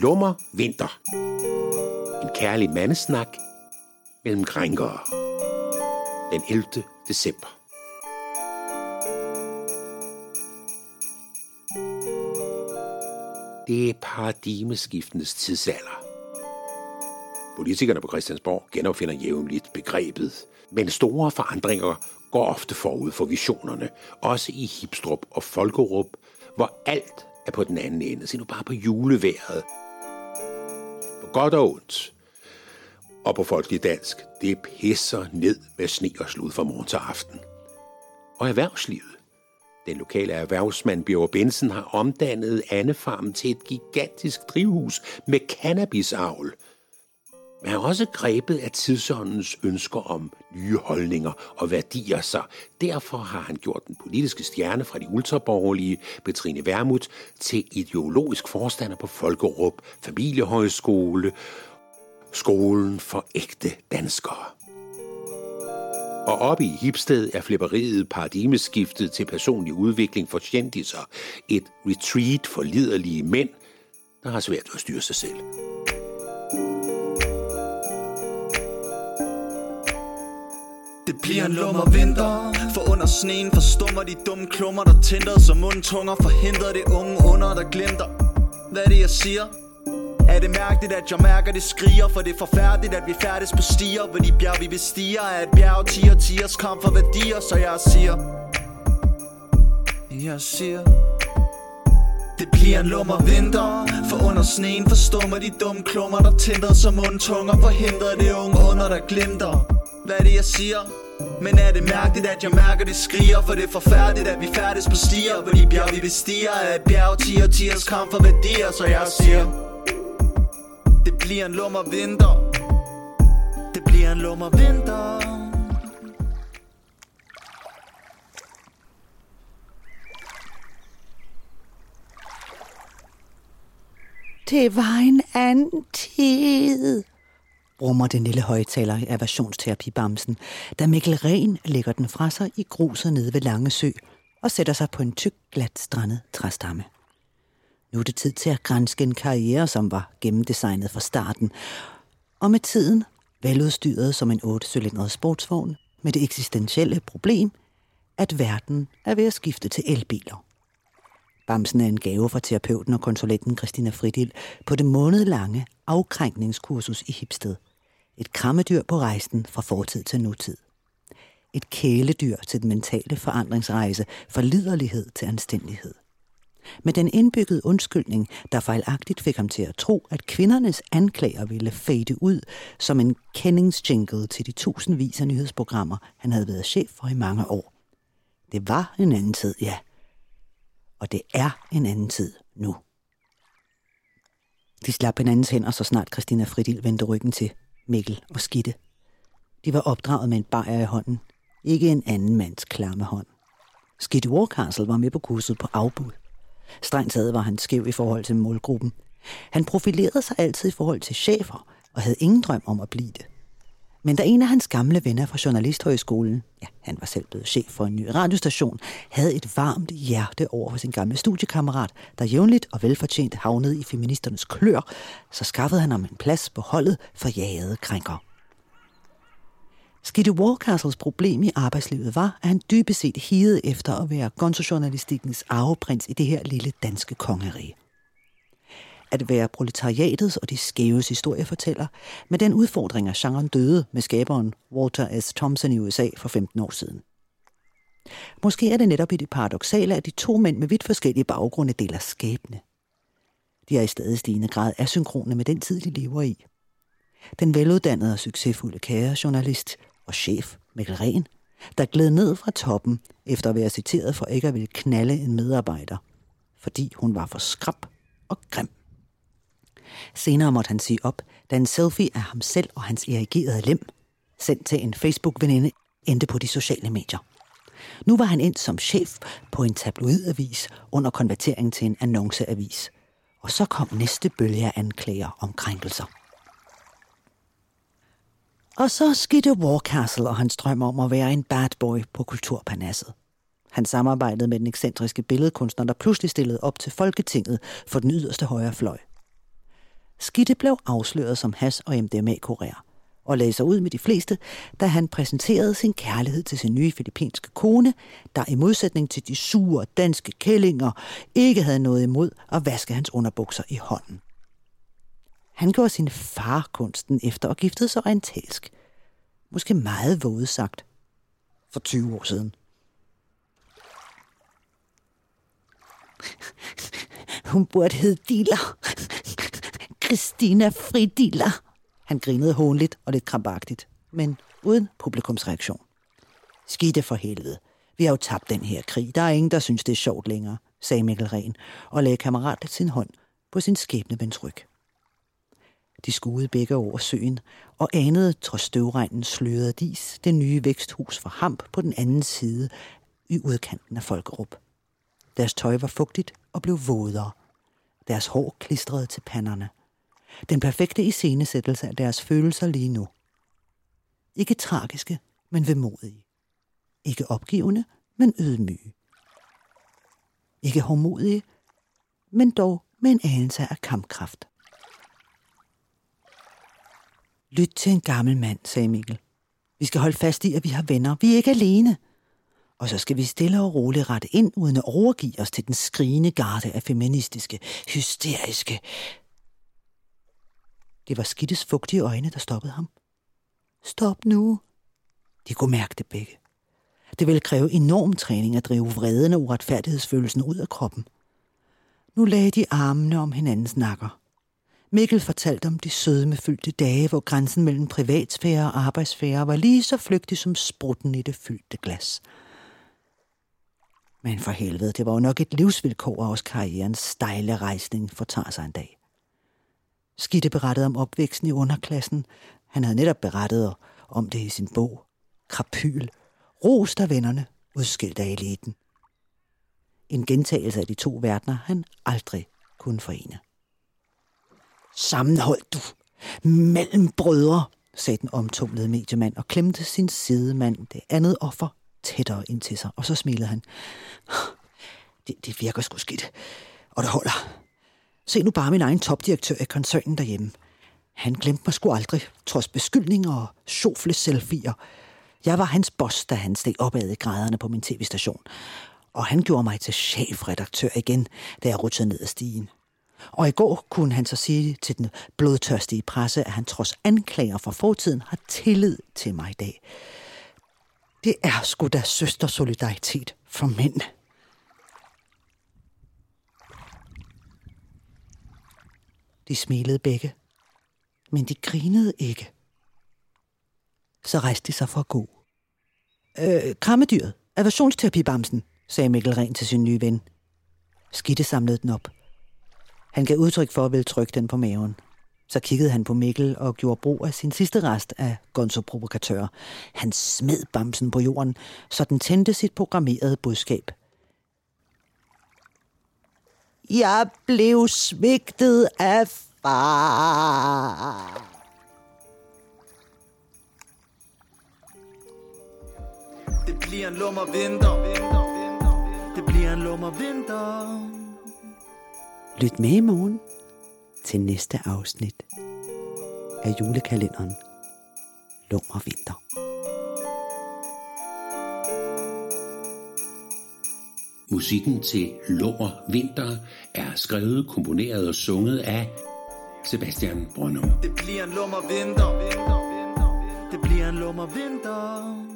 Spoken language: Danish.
Lummer Vinter. En kærlig mandesnak mellem krænkere. Den 11. december. Det er paradigmeskiftenes tidsalder. Politikerne på Christiansborg genopfinder jævnligt begrebet, men store forandringer går ofte forud for visionerne, også i Hipstrup og Folkerup, hvor alt er på den anden ende. Se nu bare på juleværet. Godt og ondt. Og på folkelig dansk, det pisser ned med sne og slud fra morgen til aften. Og erhvervslivet. Den lokale erhvervsmand Bjørn Bensen har omdannet Annefarmen til et gigantisk drivhus med cannabisavl – men er også grebet af tidsåndens ønsker om nye holdninger og værdier, så derfor har han gjort den politiske stjerne fra de ultraborgerlige, Betrine Vermut, til ideologisk forstander på Folkerup, familiehøjskole, skolen for ægte danskere. Og oppe i Hipsted er flipperiet paradigmeskiftet til personlig udvikling for kendiser. Et retreat for liderlige mænd, der har svært at styre sig selv. Det bliver en lummer vinter. For under sneen forstummer de dumme klummer Der tænder som mundtunger Forhindrer det unge under der glimter. Hvad er det jeg siger? Er det mærkeligt at jeg mærker det skriger? For det er forfærdeligt at vi færdes på stier. Hvor de bjerg vi bestiger Er et bjerg tiger tiers kamp for værdier Så jeg siger. Jeg siger det bliver en lummer vinter. For under sneen forstummer de dumme klummer Der tænder som mundtunger Forhindrer det unge under der glimter. Hvad er det jeg siger? Men er det mærkeligt, at jeg mærker det skriger? For det er forfærdeligt, at vi færdes på stier. Hvor de bjerg vi bestiger er et bjerg Tiger, tiers kamp for værdier Så jeg siger. Det bliver en lummer vinter. Det bliver en lummer vinter. Det var en anden tid brummer den lille højtaler i aversionsterapi-bamsen, da Mikkel Ren lægger den fra sig i gruset nede ved Lange Sø og sætter sig på en tyk, glat strandet træstamme. Nu er det tid til at grænske en karriere, som var gennemdesignet fra starten, og med tiden veludstyret som en 8-cylindret sportsvogn med det eksistentielle problem, at verden er ved at skifte til elbiler. Bamsen er en gave fra terapeuten og konsulenten Christina Fridil på det månedlange afkrænkningskursus i Hipsted. Et krammedyr på rejsen fra fortid til nutid. Et kæledyr til den mentale forandringsrejse fra liderlighed til anstændighed. Med den indbyggede undskyldning, der fejlagtigt fik ham til at tro, at kvindernes anklager ville fade ud som en kendingsjingle til de tusindvis af nyhedsprogrammer, han havde været chef for i mange år. Det var en anden tid, ja. Og det er en anden tid nu. De slap hinandens hænder, så snart Christina Fridil vendte ryggen til Mikkel og Skitte. De var opdraget med en bajer i hånden, ikke en anden mands klamme hånd. Skitte Warcastle var med på kurset på afbud. Strengt taget var han skæv i forhold til målgruppen. Han profilerede sig altid i forhold til chefer og havde ingen drøm om at blive det. Men da en af hans gamle venner fra Journalisthøjskolen, ja, han var selv blevet chef for en ny radiostation, havde et varmt hjerte over for sin gamle studiekammerat, der jævnligt og velfortjent havnede i feministernes klør, så skaffede han ham en plads på holdet for jagede krænker. Skitte Warcastles problem i arbejdslivet var, at han dybest set hede efter at være gonzojournalistikkens arveprins i det her lille danske kongerige at være proletariatets og de skæves historiefortæller, med den udfordring, af genren døde med skaberen Walter S. Thompson i USA for 15 år siden. Måske er det netop i det paradoxale, at de to mænd med vidt forskellige baggrunde deler skæbne. De er i stadig stigende grad asynkrone med den tid, de lever i. Den veluddannede og succesfulde kærejournalist og chef Mikkel Ren, der gled ned fra toppen efter at være citeret for ikke at ville knalde en medarbejder, fordi hun var for skrab og grim. Senere måtte han sige op, da en selfie af ham selv og hans erigerede lem, sendt til en Facebook-veninde, endte på de sociale medier. Nu var han ind som chef på en tabloidavis under konvertering til en annonceavis. Og så kom næste bølge af anklager om krænkelser. Og så skidte Warcastle og hans drøm om at være en bad boy på Kulturpanasset. Han samarbejdede med den ekscentriske billedkunstner, der pludselig stillede op til Folketinget for den yderste højre fløj. Skitte blev afsløret som has- og MDMA-kurér og lagde sig ud med de fleste, da han præsenterede sin kærlighed til sin nye filippinske kone, der i modsætning til de sure danske kællinger ikke havde noget imod at vaske hans underbukser i hånden. Han gjorde sin far kunsten efter og giftede sig orientalsk. Måske meget våget sagt. For 20 år siden. Hun burde hedde Diller. Christina Fridiller. Han grinede hånligt og lidt krampagtigt, men uden publikumsreaktion. Skide for helvede. Vi har jo tabt den her krig. Der er ingen, der synes, det er sjovt længere, sagde Mikkel Ren og lagde kammeratet sin hånd på sin skæbnevens ryg. De skuede begge over søen og anede, trods støvregnen slørede dis, det nye væksthus for Hamp på den anden side i udkanten af Folkerup. Deres tøj var fugtigt og blev vådere. Deres hår klistrede til panderne. Den perfekte iscenesættelse af deres følelser lige nu. Ikke tragiske, men vemodige. Ikke opgivende, men ydmyge. Ikke hårdmodige, men dog med en anelse af kampkraft. Lyt til en gammel mand, sagde Mikkel. Vi skal holde fast i, at vi har venner. Vi er ikke alene. Og så skal vi stille og roligt rette ind, uden at overgive os til den skrigende garde af feministiske, hysteriske. Det var Skittes fugtige øjne, der stoppede ham. Stop nu. De kunne mærke det begge. Det ville kræve enorm træning at drive vreden og uretfærdighedsfølelsen ud af kroppen. Nu lagde de armene om hinandens nakker. Mikkel fortalte om de sødmefyldte dage, hvor grænsen mellem privatsfære og arbejdssfære var lige så flygtig som sprutten i det fyldte glas. Men for helvede, det var jo nok et livsvilkår af os karrierens stejle rejsning fortager sig en dag. Skitte berettede om opvæksten i underklassen. Han havde netop berettet om det i sin bog. Krapyl. Rost af vennerne, udskilt af eliten. En gentagelse af de to verdener, han aldrig kunne forene. Sammenhold du mellem brødre, sagde den omtumlede mediemand og klemte sin sidemand, det andet offer, tættere ind til sig. Og så smilede han. Det, det virker sgu skidt. Og det holder. Se nu bare min egen topdirektør i koncernen derhjemme. Han glemte mig sgu aldrig, trods beskyldninger og sjofle selfier. Jeg var hans boss, da han steg opad i græderne på min tv-station. Og han gjorde mig til chefredaktør igen, da jeg rutsede ned ad stigen. Og i går kunne han så sige til den blodtørstige presse, at han trods anklager fra fortiden har tillid til mig i dag. Det er sgu da søstersolidaritet for mænd. De smilede begge, men de grinede ikke. Så rejste de sig for at gå. Øh, krammedyret, aversionsterapibamsen, sagde Mikkel Ren til sin nye ven. Skitte samlede den op. Han gav udtryk for at ville trykke den på maven. Så kiggede han på Mikkel og gjorde brug af sin sidste rest af gonzo-provokatør. Han smed bamsen på jorden, så den tændte sit programmerede budskab. Jeg blev svigtet af far. Det bliver en lummer vinter. Det bliver en lummer vinter. Lyt med i morgen til næste afsnit af julekalenderen Lummer Vinter. Musikken til Lummer Vinter er skrevet, komponeret og sunget af Sebastian Brønum. Det bliver en lummer vinter. Det bliver en lummer vinter.